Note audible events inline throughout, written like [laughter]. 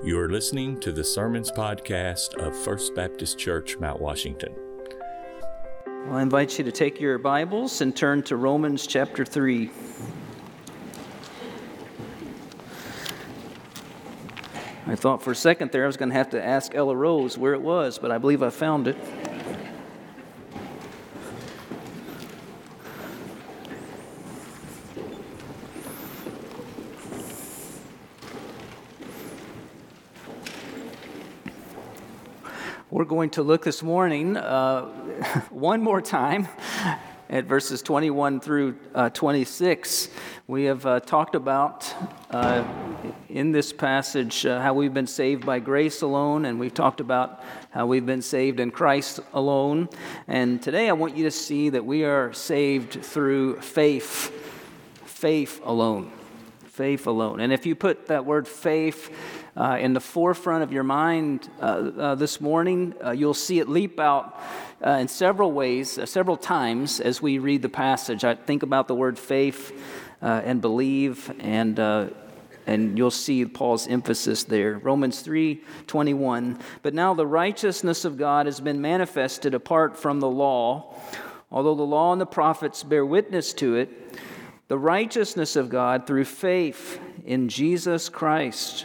You are listening to the Sermons Podcast of First Baptist Church, Mount Washington. Well, I invite you to take your Bibles and turn to Romans chapter 3. I thought for a second there I was going to have to ask Ella Rose where it was, but I believe I found it. We're going to look this morning uh, [laughs] one more time at verses 21 through uh, 26. We have uh, talked about uh, in this passage uh, how we've been saved by grace alone, and we've talked about how we've been saved in Christ alone. And today I want you to see that we are saved through faith, faith alone. Faith alone. And if you put that word faith, uh, in the forefront of your mind uh, uh, this morning. Uh, you'll see it leap out uh, in several ways, several times as we read the passage. I think about the word faith and believe, and and you'll see Paul's emphasis there. Romans 3:21. But now the righteousness of God has been manifested apart from the law, although the law and the prophets bear witness to it. The righteousness of God through faith in Jesus Christ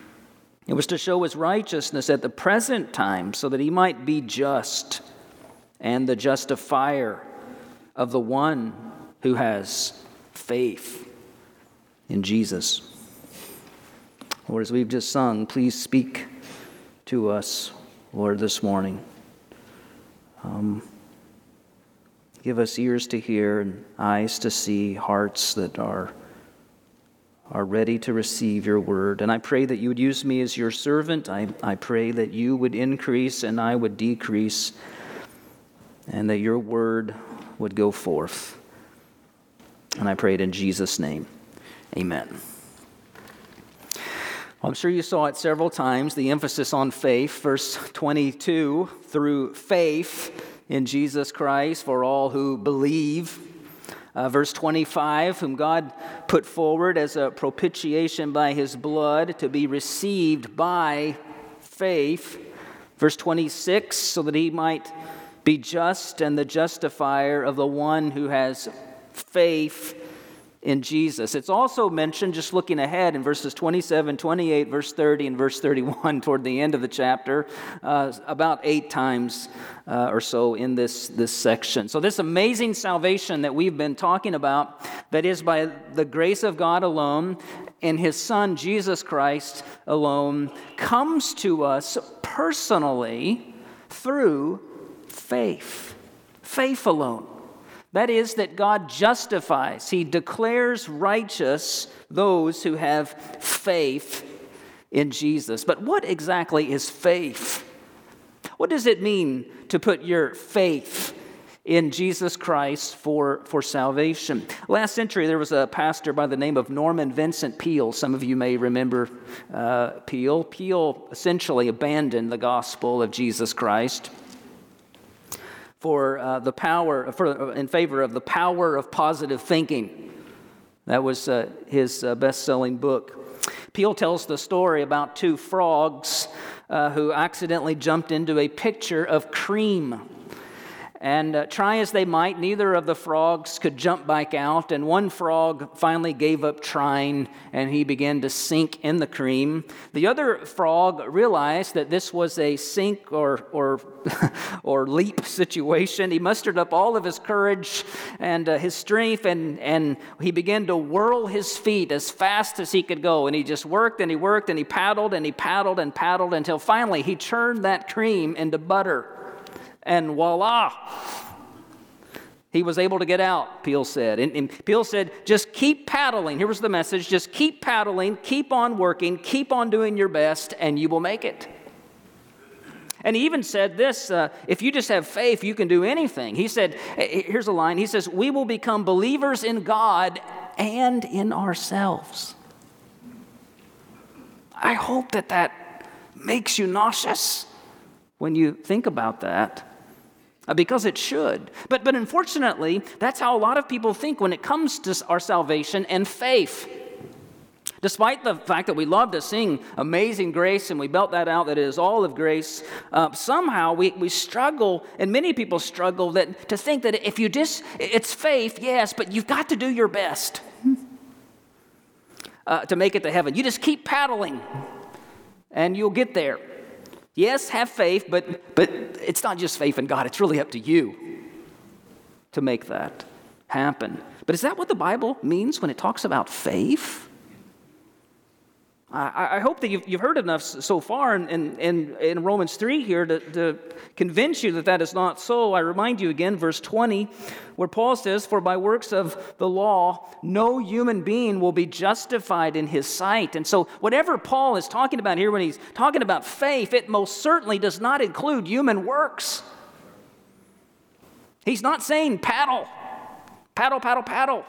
it was to show his righteousness at the present time so that he might be just and the justifier of the one who has faith in Jesus. Lord, as we've just sung, please speak to us, Lord, this morning. Um, give us ears to hear and eyes to see, hearts that are are ready to receive your word. And I pray that you would use me as your servant. I, I pray that you would increase and I would decrease, and that your word would go forth. And I pray it in Jesus' name. Amen. I'm sure you saw it several times the emphasis on faith, verse 22 through faith in Jesus Christ for all who believe. Uh, verse 25, whom God put forward as a propitiation by his blood to be received by faith. Verse 26, so that he might be just and the justifier of the one who has faith in Jesus. It's also mentioned, just looking ahead in verses 27, 28, verse 30, and verse 31 [laughs] toward the end of the chapter, uh, about eight times uh, or so in this, this section. So, this amazing salvation that we've been talking about, that is by the grace of God alone and His Son, Jesus Christ alone, comes to us personally through faith. Faith alone. That is, that God justifies, He declares righteous those who have faith in Jesus. But what exactly is faith? What does it mean to put your faith in Jesus Christ for, for salvation? Last century, there was a pastor by the name of Norman Vincent Peale. Some of you may remember uh, Peale. Peale essentially abandoned the gospel of Jesus Christ for uh, the power, for, in favor of the power of positive thinking. That was uh, his uh, best selling book. Peale tells the story about two frogs uh, who accidentally jumped into a pitcher of cream. And uh, try as they might, neither of the frogs could jump back out. And one frog finally gave up trying and he began to sink in the cream. The other frog realized that this was a sink or, or, [laughs] or leap situation. He mustered up all of his courage and uh, his strength and, and he began to whirl his feet as fast as he could go. And he just worked and he worked and he paddled and he paddled and paddled until finally he churned that cream into butter and voila, He was able to get out, Peale said. And, and Peale said, just keep paddling. Here was the message just keep paddling, keep on working, keep on doing your best, and you will make it. And he even said this uh, if you just have faith, you can do anything. He said, here's a line. He says, We will become believers in God and in ourselves. I hope that that makes you nauseous when you think about that. Uh, because it should. But, but unfortunately, that's how a lot of people think when it comes to our salvation and faith. Despite the fact that we love to sing Amazing Grace and we belt that out, that it is all of grace, uh, somehow we, we struggle, and many people struggle, that, to think that if you just, it's faith, yes, but you've got to do your best uh, to make it to heaven. You just keep paddling and you'll get there. Yes, have faith, but, but it's not just faith in God, it's really up to you to make that happen. But is that what the Bible means when it talks about faith? I, hope that you've, you've, heard enough so far in, in, in Romans 3 here to, to, convince you that that is not so. I remind you again, verse 20, where Paul says, For by works of the law, no human being will be justified in his sight. And so, whatever Paul is talking about here when he's talking about faith, it most certainly does not include human works. He's not saying paddle, paddle, paddle, paddle.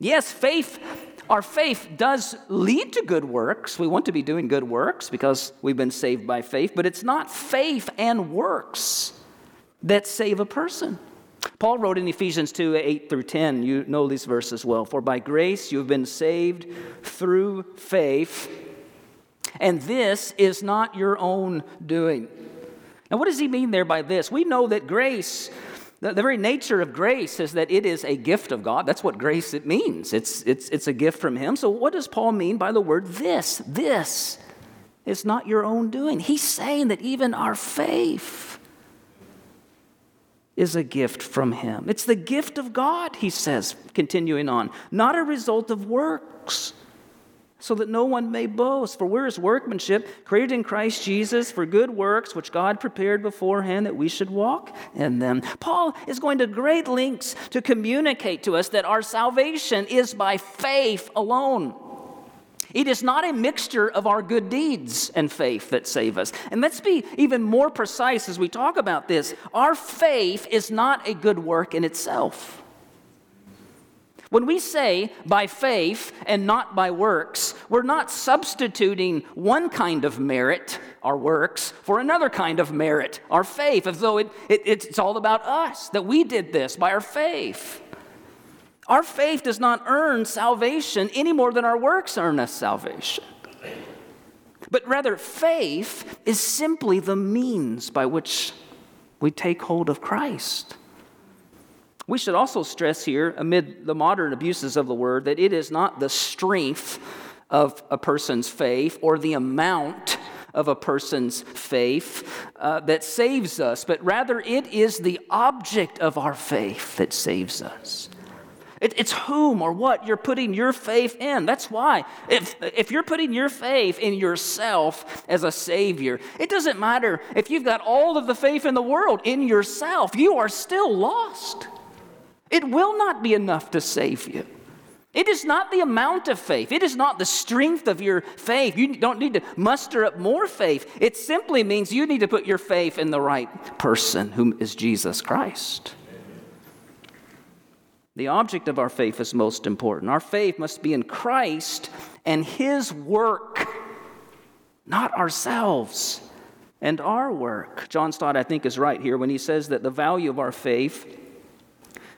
Yes, faith our faith does lead to good works. We want to be doing good works because we've been saved by faith, but it's not faith and works that save a person. Paul wrote in Ephesians 2 8 through 10, you know these verses well. For by grace you have been saved through faith, and this is not your own doing. Now, what does he mean there by this? We know that grace the, the, very nature of grace is that it is a gift of God. That's what grace it means. It's, it's, it's a gift from Him. So, what does Paul mean by the word this? This is not your own doing. He's saying that even our faith is a gift from Him. It's the gift of God, he says, continuing on, not a result of works so that no one may boast. For we're his workmanship, created in Christ Jesus for good works, which God prepared beforehand that we should walk in them. Paul is going to great lengths to communicate to us that our salvation is by faith alone. It is not a mixture of our good deeds and faith that save us. And let's be even more precise as we talk about this. Our faith is not a good work in itself. When we say by faith and not by works, we're not substituting one kind of merit, our works, for another kind of merit, our faith, as though it, it, it's all about us, that we did this by our faith. Our faith does not earn salvation any more than our works earn us salvation. But rather, faith is simply the means by which we take hold of Christ. We should also stress here, amid the modern abuses of the word, that it is not the strength of a person's faith or the amount of a person's faith uh, that saves us, but rather it is the object of our faith that saves us. It, it's whom or what you're putting your faith in. That's why. If, if you're putting your faith in yourself as a Savior, it doesn't matter if you've got all of the faith in the world in yourself, you are still lost. It will not be enough to save you. It is not the amount of faith. It is not the strength of your faith. You don't need to muster up more faith. It simply means you need to put your faith in the right person, whom is Jesus Christ. The object of our faith is most important. Our faith must be in Christ and His work, not ourselves and our work. John Stott, I think, is right here when he says that the value of our faith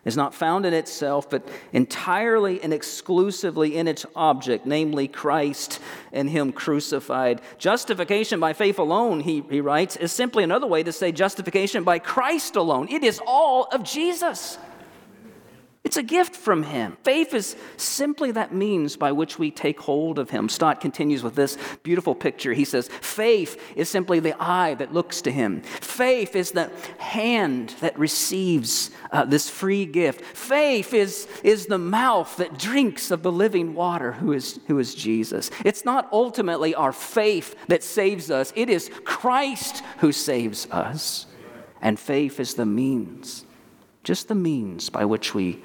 is not found in itself, but entirely and exclusively in its object, namely Christ and Him crucified. Justification by faith alone, he, he writes, is simply another way to say justification by Christ alone. It is all of Jesus. It's a gift from Him. Faith is simply that means by which we take hold of Him. Stott continues with this beautiful picture. He says, Faith is simply the eye that looks to Him. Faith is the hand that receives uh, this free gift. Faith is, is the mouth that drinks of the living water, who is, who is Jesus. It's not ultimately our faith that saves us, it is Christ who saves us. And faith is the means just the means by which we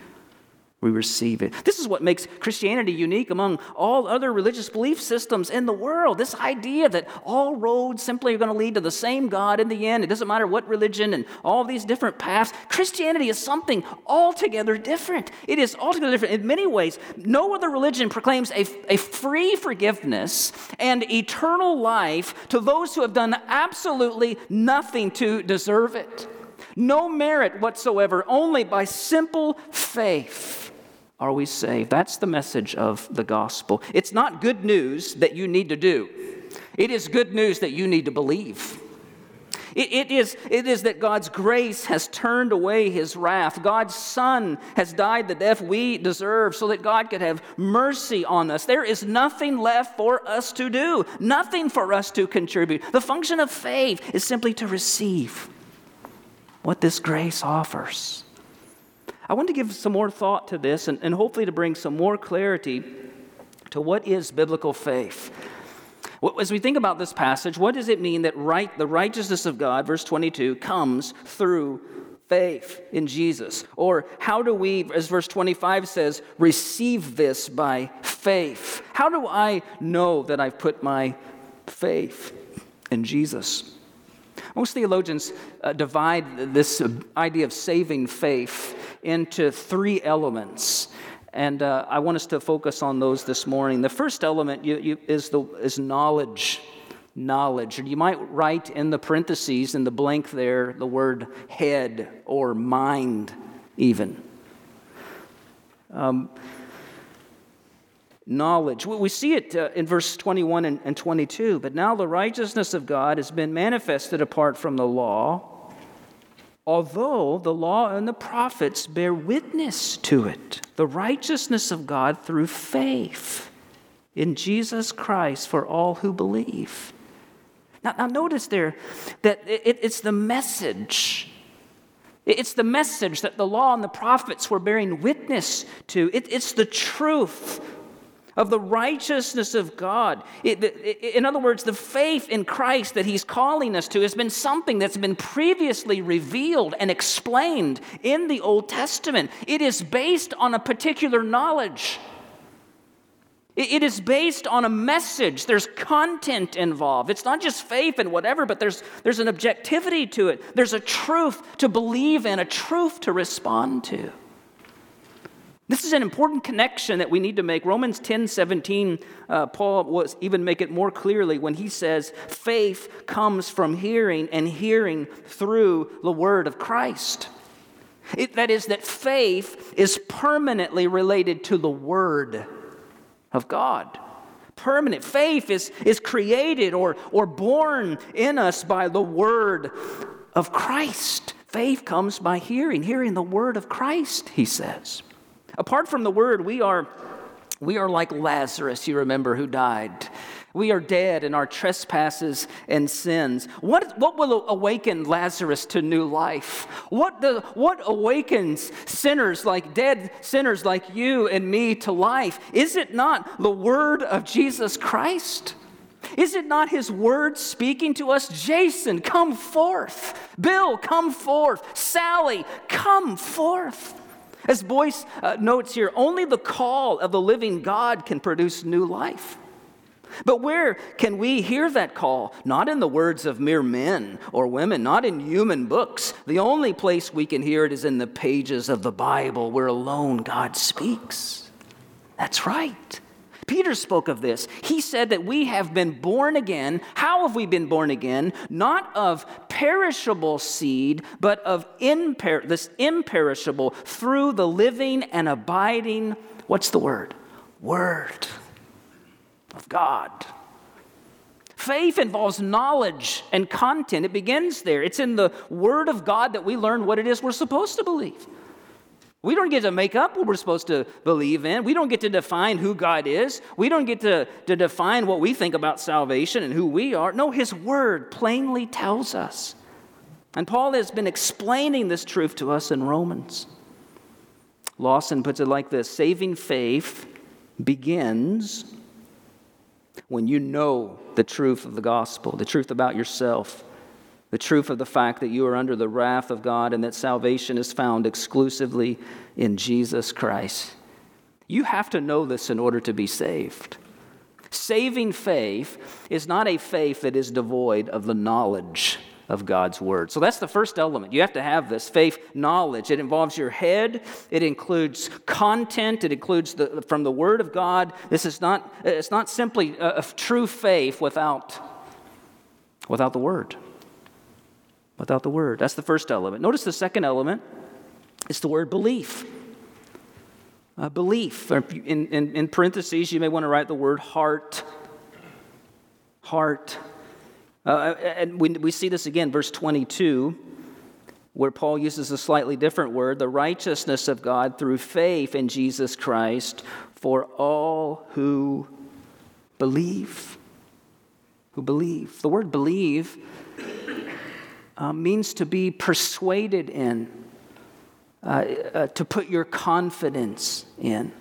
we receive it. This is what makes Christianity unique among all other religious belief systems in the world. This idea that all roads simply are going to lead to the same God in the end. It doesn't matter what religion and all these different paths. Christianity is something altogether different. It is altogether different in many ways. No other religion proclaims a, a free forgiveness and eternal life to those who have done absolutely nothing to deserve it. No merit whatsoever, only by simple faith are we saved. That's the message of the gospel. It's not good news that you need to do, it is good news that you need to believe. It, it, is, it is that God's grace has turned away his wrath. God's Son has died the death we deserve so that God could have mercy on us. There is nothing left for us to do, nothing for us to contribute. The function of faith is simply to receive what this grace offers. I want to give some more thought to this and, and hopefully to bring some more clarity to what is biblical faith. As we think about this passage, what does it mean that right, the righteousness of God, verse 22, comes through faith in Jesus? Or how do we, as verse 25 says, receive this by faith? How do I know that I've put my faith in Jesus? Most theologians uh, divide this idea of saving faith into three elements. And uh, I want us to focus on those this morning. The first element you, you, is, the, is knowledge. Knowledge. You might write in the parentheses, in the blank there, the word head or mind, even. Um, knowledge. We see it uh, in verse 21 and, and 22. But now the righteousness of God has been manifested apart from the law although the law and the prophets bear witness to it, the righteousness of God through faith in Jesus Christ for all who believe. Now, now notice there that it, it's the message. It's the message that the law and the prophets were bearing witness to. It, it's the truth of the righteousness of God. in other words, the faith in Christ that He's calling us to has been something that's been previously revealed and explained in the Old Testament. It is based on a particular knowledge. It is based on a message. There's content involved. It's not just faith and whatever, but there's, there's an objectivity to it. There's a truth to believe in, a truth to respond to. This is an important connection that we need to make. Romans 10 17, uh, Paul was even make it more clearly when he says, faith comes from hearing, and hearing through the word of Christ. It, that is, that faith is permanently related to the word of God. Permanent. Faith is, is created or, or born in us by the word of Christ. Faith comes by hearing, hearing the word of Christ, he says. Apart from the word, we are, we are like Lazarus, you remember, who died. We are dead in our trespasses and sins. What, what will awaken Lazarus to new life? What, the, what awakens sinners like dead sinners like you and me to life? Is it not the word of Jesus Christ? Is it not his word speaking to us? Jason, come forth. Bill, come forth. Sally, come forth. As Boice uh, notes here, only the call of the living God can produce new life. But where can we hear that call? Not in the words of mere men or women, not in human books. The only place we can hear it is in the pages of the Bible where alone God speaks. That's right. Peter spoke of this. He said that we have been born again. How have we been born again? Not of perishable seed, but of imper- this imperishable through the living and abiding, what's the word? Word of God. Faith involves knowledge and content. It begins there. It's in the Word of God that we learn what it is we're supposed to believe. We don't get to make up what we're supposed to believe in. We don't get to define who God is. We don't get to, to define what we think about salvation and who we are. No, His Word plainly tells us. And Paul has been explaining this truth to us in Romans. Lawson puts it like this saving faith begins when you know the truth of the gospel, the truth about yourself the truth of the fact that you are under the wrath of God and that salvation is found exclusively in Jesus Christ. You have to know this in order to be saved. Saving faith is not a faith that is devoid of the knowledge of God's word. So that's the first element. You have to have this faith knowledge. It involves your head, it includes content, it includes the, from the word of God. This is not, it's not simply a, a true faith without, without the word. Without the word. That's the first element. Notice the second element is the word belief. Uh, belief. In, in, in parentheses, you may want to write the word heart. Heart. Uh, and we, we see this again, verse 22, where Paul uses a slightly different word the righteousness of God through faith in Jesus Christ for all who believe. Who believe. The word believe uh, means to be persuaded in, uh, uh, to put your confidence in.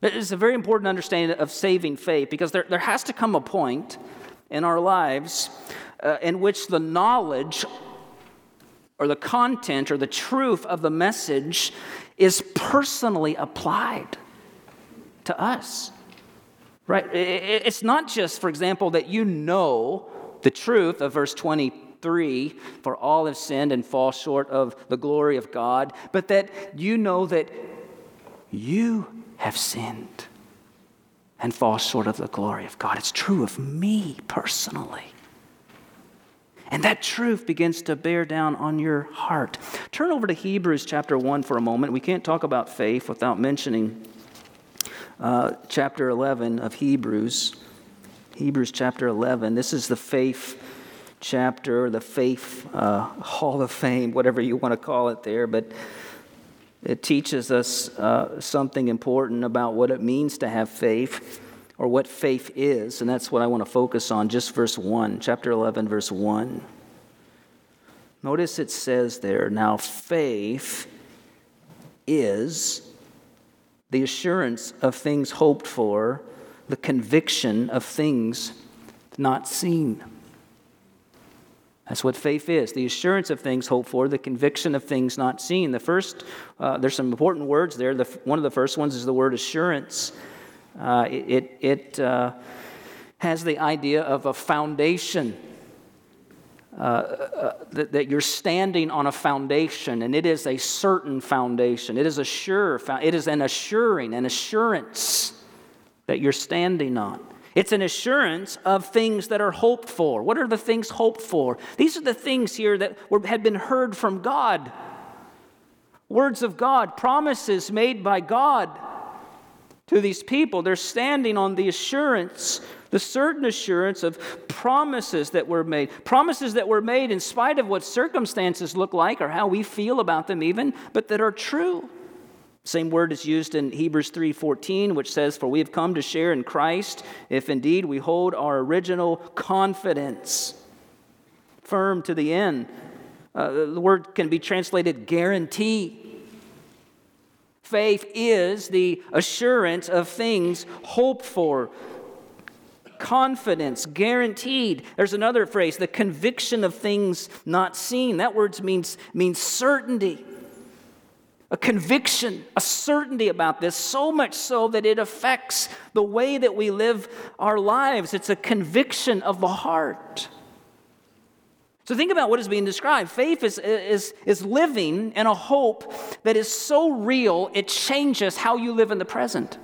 It's a very important understanding of saving faith because there, there has to come a point in our lives uh, in which the knowledge or the content or the truth of the message is personally applied to us. Right? It's not just, for example, that you know the truth of verse 23 for all have sinned and fall short of the glory of God, but that you know that you have sinned and fall short of the glory of God. It's true of me personally. And that truth begins to bear down on your heart. Turn over to Hebrews chapter 1 for a moment. We can't talk about faith without mentioning uh, chapter 11 of Hebrews. Hebrews chapter 11. This is the faith chapter, the faith uh, hall of fame, whatever you want to call it there. But it teaches us uh, something important about what it means to have faith or what faith is, and that's what I want to focus on, just verse 1, chapter 11, verse 1. Notice it says there, now faith is the assurance of things hoped for, the conviction of things not seen. That's what faith is the assurance of things hoped for, the conviction of things not seen. The first, uh, there's some important words there. The, one of the first ones is the word assurance. Uh, it it uh, has the idea of a foundation. Uh, uh, that, that, you're standing on a foundation, and it is a certain foundation. It is a sure, it is an assuring, an assurance that you're standing on. It's an assurance of things that are hoped for. What are the things hoped for? These are the things here that were, had been heard from God. Words of God, promises made by God to these people. They're standing on the assurance, the certain assurance of promises that were made. Promises that were made in spite of what circumstances look like or how we feel about them, even, but that are true. Same word is used in Hebrews 3:14 which says for we have come to share in Christ if indeed we hold our original confidence firm to the end. Uh, the word can be translated guarantee. Faith is the assurance of things hoped for, confidence, guaranteed. There's another phrase, the conviction of things not seen. That word means, means certainty a conviction, a certainty about this, so much so that it affects the way that we live our lives. It's a conviction of the heart. So think about what is being described. Faith is, is, is living in a hope that is so real, it changes how you live in the present.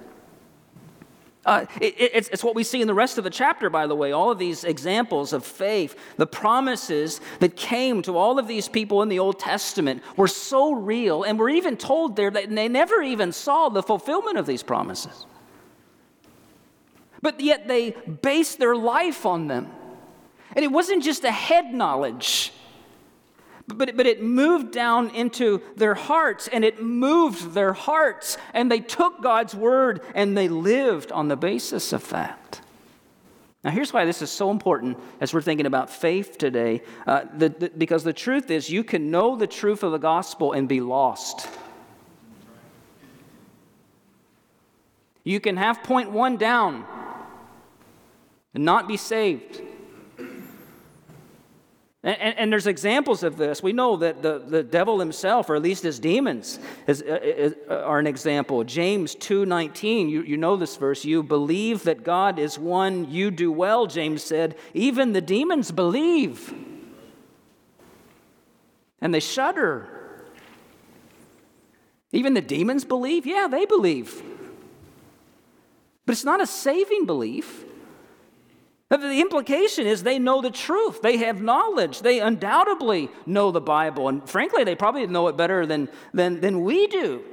Uh, it, it's, it's, what we see in the rest of the chapter, by the way. All of these examples of faith, the promises that came to all of these people in the Old Testament were so real, and we're even told there that they never even saw the fulfillment of these promises. But yet they based their life on them. And it wasn't just a head knowledge, but, but it moved down into their hearts and it moved their hearts. And they took God's word and they lived on the basis of that. Now, here's why this is so important as we're thinking about faith today. Uh, the, the, because the truth is, you can know the truth of the gospel and be lost. You can have point one down and not be saved. And, and, there's examples of this. We know that the, the devil himself, or at least his demons, is, uh, is, uh, are an example. James 2.19, you, you know this verse. You believe that God is one, you do well, James said. Even the demons believe. And they shudder. Even the demons believe? Yeah, they believe. But it's not a saving belief. The implication is they know the truth. They have knowledge. They undoubtedly know the Bible. And frankly, they probably know it better than, than, than we do.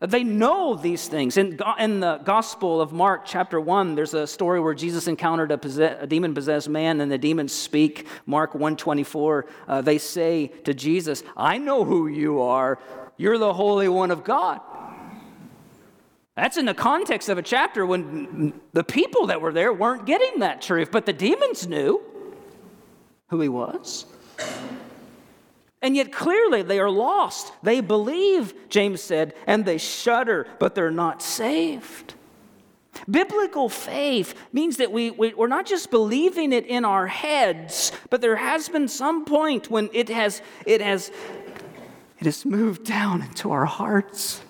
They know these things. In, in the Gospel of Mark, chapter 1, there's a story where Jesus encountered a, possess, a demon-possessed man, and the demons speak. Mark 1.24, uh, they say to Jesus, I know who you are. You're the Holy One of God. That's in the context of a chapter when the people that were there weren't getting that truth, but the demons knew who he was. And yet, clearly, they are lost. They believe, James said, and they shudder, but they're not saved. Biblical faith means that we, we, are not just believing it in our heads, but there has been some point when it has, it has, it has moved down into our hearts.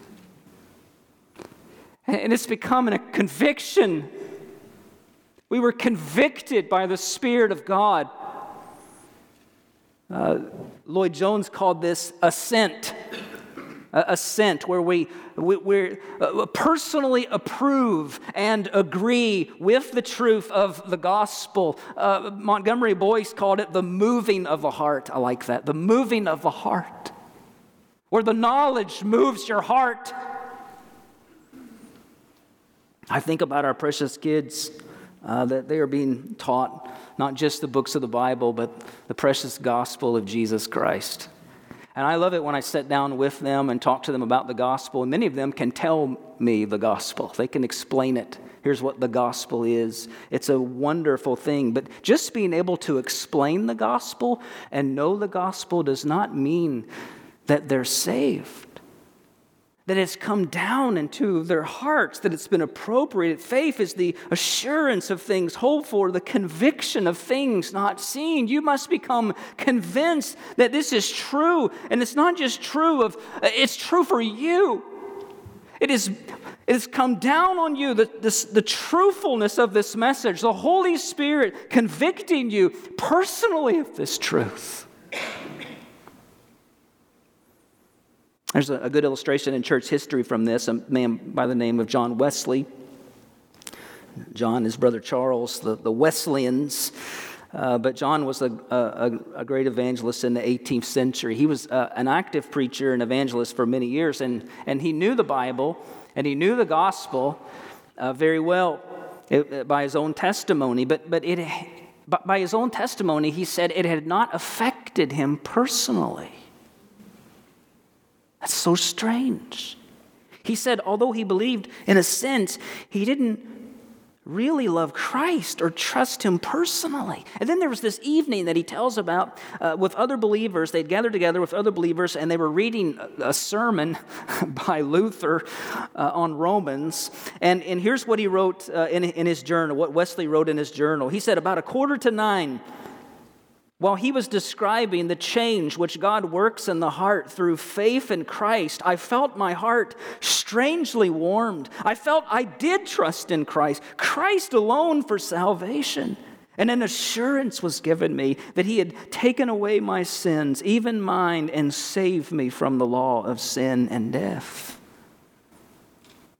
And it's become a conviction. We were convicted by the Spirit of God. Uh, Lloyd Jones called this assent. Assent, where we, we uh, personally approve and agree with the truth of the gospel. Uh, Montgomery Boice called it the moving of the heart. I like that. The moving of the heart, where the knowledge moves your heart I think about our precious kids uh, that they are being taught not just the books of the Bible, but the precious gospel of Jesus Christ. And I love it when I sit down with them and talk to them about the gospel. And many of them can tell me the gospel, they can explain it. Here's what the gospel is. It's a wonderful thing. But just being able to explain the gospel and know the gospel does not mean that they're saved that has come down into their hearts, that it's been appropriated. Faith is the assurance of things hoped for, the conviction of things not seen. You must become convinced that this is true. And it's not just true of, it's true for you. It is it has come down on you, the, this, the truthfulness of this message, the Holy Spirit convicting you personally of this truth. There's a, good illustration in church history from this. A man by the name of John Wesley. John, his brother Charles, the, the Wesleyans. Uh, but John was a, a, a, great evangelist in the 18th century. He was uh, an active preacher and evangelist for many years, and, and he knew the Bible and he knew the gospel uh, very well it, uh, by his own testimony. But, but, it, by his own testimony, he said it had not affected him personally. That's so strange. He said, although he believed in a sense, he didn't really love Christ or trust him personally. And then there was this evening that he tells about uh, with other believers. They'd gathered together with other believers and they were reading a sermon [laughs] by Luther uh, on Romans. And, and here's what he wrote uh, in, in his journal, what Wesley wrote in his journal. He said, About a quarter to nine, while he was describing the change which God works in the heart through faith in Christ, I felt my heart strangely warmed. I felt I did trust in Christ, Christ alone for salvation. And an assurance was given me that he had taken away my sins, even mine, and saved me from the law of sin and death.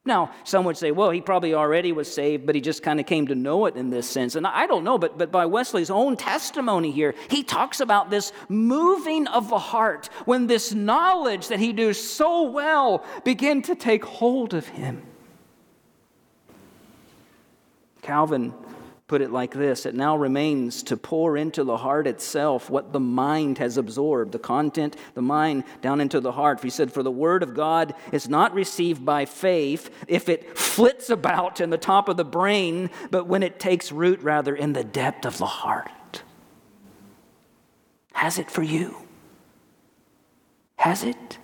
Now, some would say, well, he probably already was saved, but he just kind of came to know it in this sense. And I don't know, but, but by Wesley's own testimony here, he talks about this moving of the heart when this knowledge that he knew so well began to take hold of him. Calvin put it like this It now remains to pour into the heart itself what the mind has absorbed, the content, the mind down into the heart. He said, For the word of God is not received by faith if it flits about in the top of the brain, but when it takes root rather in the depth of the heart. Has it for you? Has it?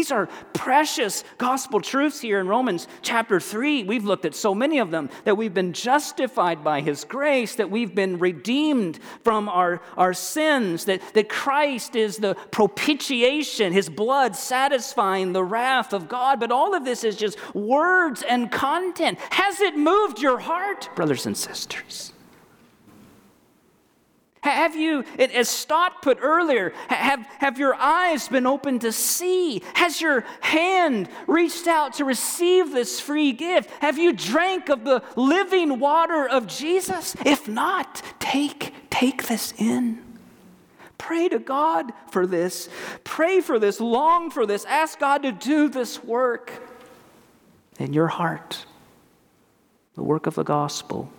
These are precious gospel truths here in Romans chapter 3. We've looked at so many of them that we've been justified by His grace, that we've been redeemed from our, our sins, that, that Christ is the propitiation, His blood satisfying the wrath of God. But all of this is just words and content. Has it moved your heart, brothers and sisters? Have you, as Stott put earlier, have, have your eyes been open to see? Has your hand reached out to receive this free gift? Have you drank of the living water of Jesus? If not, take, take this in. Pray to God for this. Pray for this. Long for this. Ask God to do this work in your heart. The work of the gospel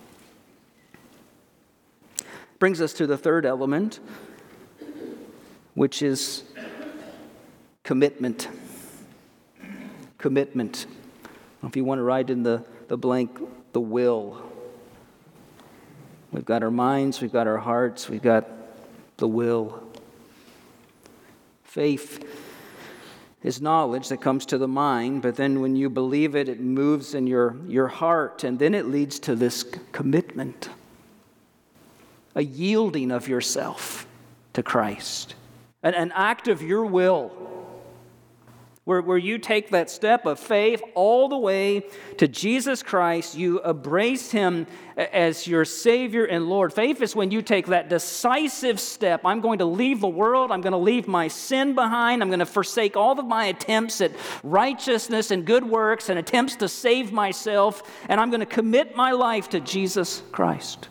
brings us to the third element, which is commitment. Commitment. If you want to write in the, the blank, the will. We've got our minds, we've got our hearts, we've got the will. Faith is knowledge that comes to the mind, but then when you believe it, it moves in your, your heart, and then it leads to this commitment a yielding of yourself to Christ, an, an act of your will. Where, where you take that step of faith all the way to Jesus Christ, you embrace Him as your Savior and Lord. Faith is when you take that decisive step. I'm going to leave the world. I'm going to leave my sin behind. I'm going to forsake all of my attempts at righteousness and good works and attempts to save myself, and I'm going to commit my life to Jesus Christ.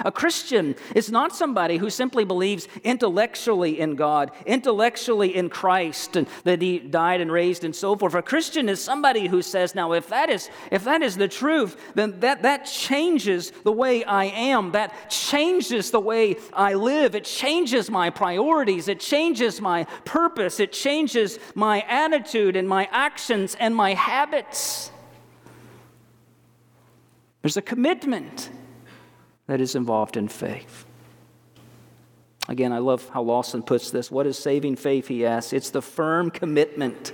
A Christian is not somebody who simply believes intellectually in God, intellectually in Christ, and that He died and raised and so forth. A Christian is somebody who says, now, if that is, if that is the truth, then that, that changes the way I am. That changes the way I live. It changes my priorities. It changes my purpose. It changes my attitude and my actions and my habits. There's a commitment that is involved in faith. Again, I love how Lawson puts this. What is saving faith, he asks? It's the firm commitment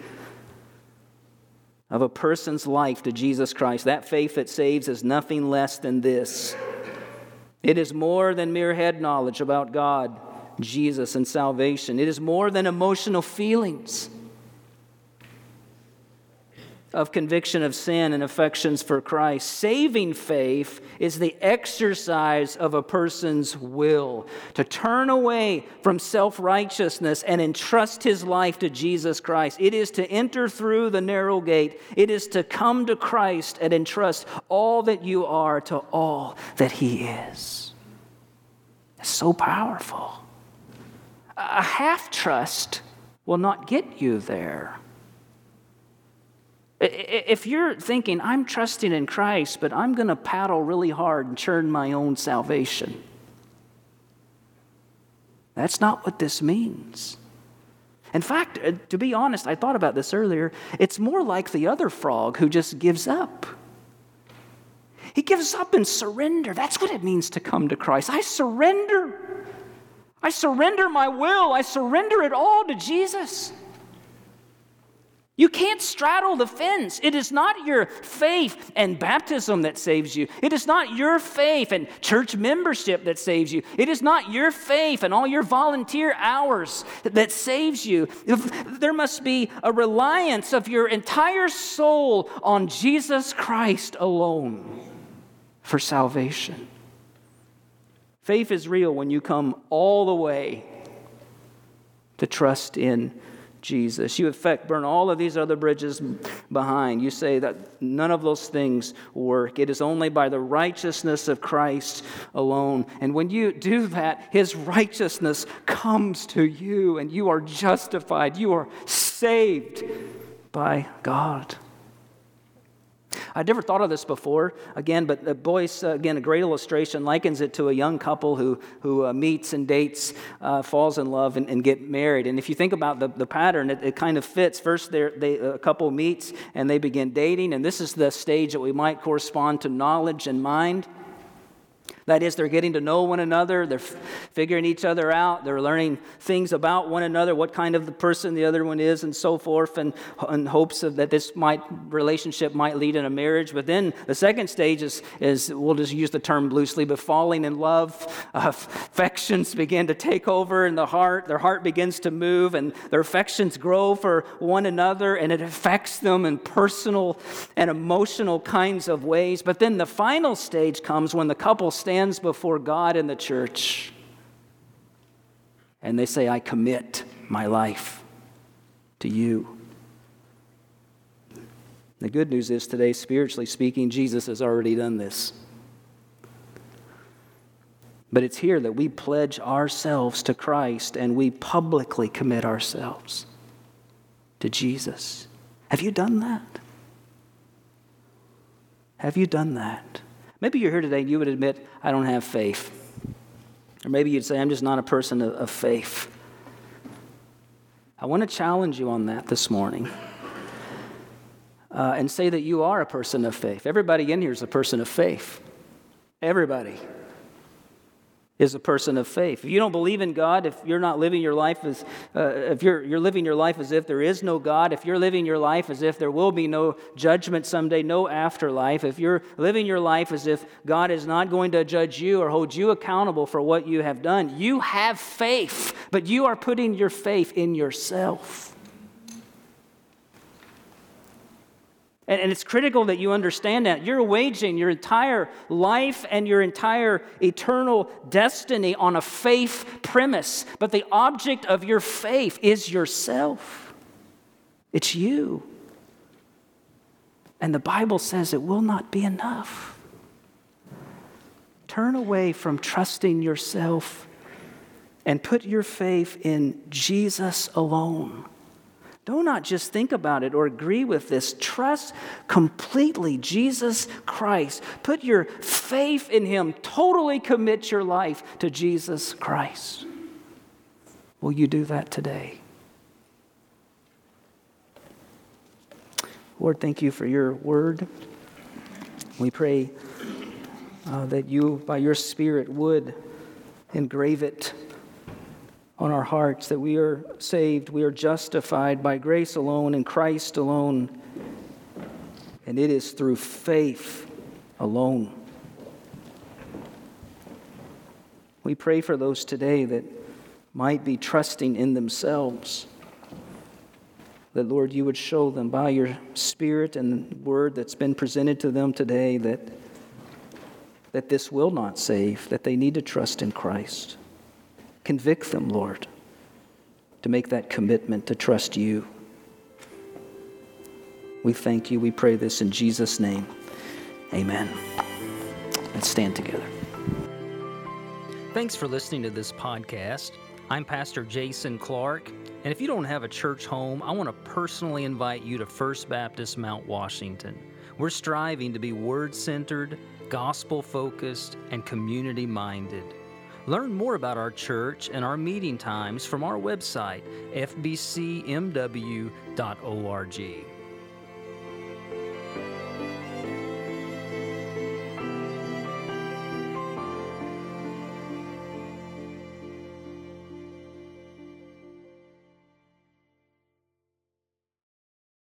of a person's life to Jesus Christ. That faith that saves is nothing less than this it is more than mere head knowledge about God, Jesus, and salvation, it is more than emotional feelings of conviction of sin and affections for Christ. Saving faith is the exercise of a person's will to turn away from self righteousness and entrust his life to Jesus Christ. It is to enter through the narrow gate, it is to come to Christ and entrust all that you are to all that he is. It's so powerful. A half trust will not get you there. If you're thinking, I'm trusting in Christ, but I'm going to paddle really hard and churn my own salvation, that's not what this means. In fact, uh, to be honest, I thought about this earlier. It's more like the other frog who just gives up. He gives up and surrender. That's what it means to come to Christ. I surrender. I surrender my will. I surrender it all to Jesus. You can't straddle the fence. It is not your faith and baptism that saves you. It is not your faith and church membership that saves you. It is not your faith and all your volunteer hours that saves you. There must be a reliance of your entire soul on Jesus Christ alone for salvation. Faith is real when you come all the way to trust in Jesus. You, in fact, burn all of these other bridges behind. You say that none of those things work. It is only by the righteousness of Christ alone. And when you do that, his righteousness comes to you, and you are justified. You are saved by God. I'd never thought of this before, again, but Boice, uh, again, a great illustration, likens it to a young couple who, who uh, meets and dates, uh, falls in love, and, and, get married. And if you think about the, the pattern, it, it kind of fits. First, they, a couple meets and they begin dating, and this is the stage that we might correspond to knowledge and mind. That is, they're getting to know one another, they're f- figuring each other out, they're learning things about one another, what kind of the person the other one is, and so forth, and in hopes of that this might relationship might lead in a marriage. But then the second stage is, is we'll just use the term loosely, but falling in love. Uh, affections begin to take over in the heart, their heart begins to move, and their affections grow for one another, and it affects them in personal and emotional kinds of ways. But then the final stage comes when the couple stands before God in the church and they say, I commit my life to you. The good news is today, spiritually speaking, Jesus has already done this. But it's here that we pledge ourselves to Christ and we publicly commit ourselves to Jesus. Have you done that? Have you done that? Maybe you're here today and you would admit, I don't have faith. Or maybe you'd say, I'm just not a person of, of faith. I want to challenge you on that this morning. Uh, and say that you are a person of faith. Everybody in here is a person of faith. Everybody is a person of faith. If you don't believe in God, if you're not living your life as, uh, if you're, you're living your life as if there is no God, if you're living your life as if there will be no judgment someday, no afterlife, if you're living your life as if God is not going to judge you or hold you accountable for what you have done, you have faith, but you are putting your faith in yourself. And, and it's critical that you understand that. You're waging your entire life and your entire eternal destiny on a faith premise. But the object of your faith is yourself, it's you. And the Bible says it will not be enough. Turn away from trusting yourself and put your faith in Jesus alone. Do not just think about it or agree with this. Trust completely Jesus Christ. Put your faith in Him. Totally commit your life to Jesus Christ. Will you do that today? Lord, thank you for your word. We pray uh, that you, by your Spirit, would engrave it on our hearts that we are saved, we are justified by grace alone in Christ alone, and it is through faith alone. We pray for those today that might be trusting in themselves. That, Lord, you would show them by your Spirit and word that's been presented to them today that, that this will not save, that they need to trust in Christ. Convict them, Lord, to make that commitment to trust you. We thank you. We pray this in Jesus' name. Amen. Let's stand together. Thanks for listening to this podcast. I'm Pastor Jason Clark. And if you don't have a church home, I want to personally invite you to First Baptist Mount Washington. We're striving to be word centered, gospel focused, and community minded. Learn more about our church and our meeting times from our website, fbcmw.org.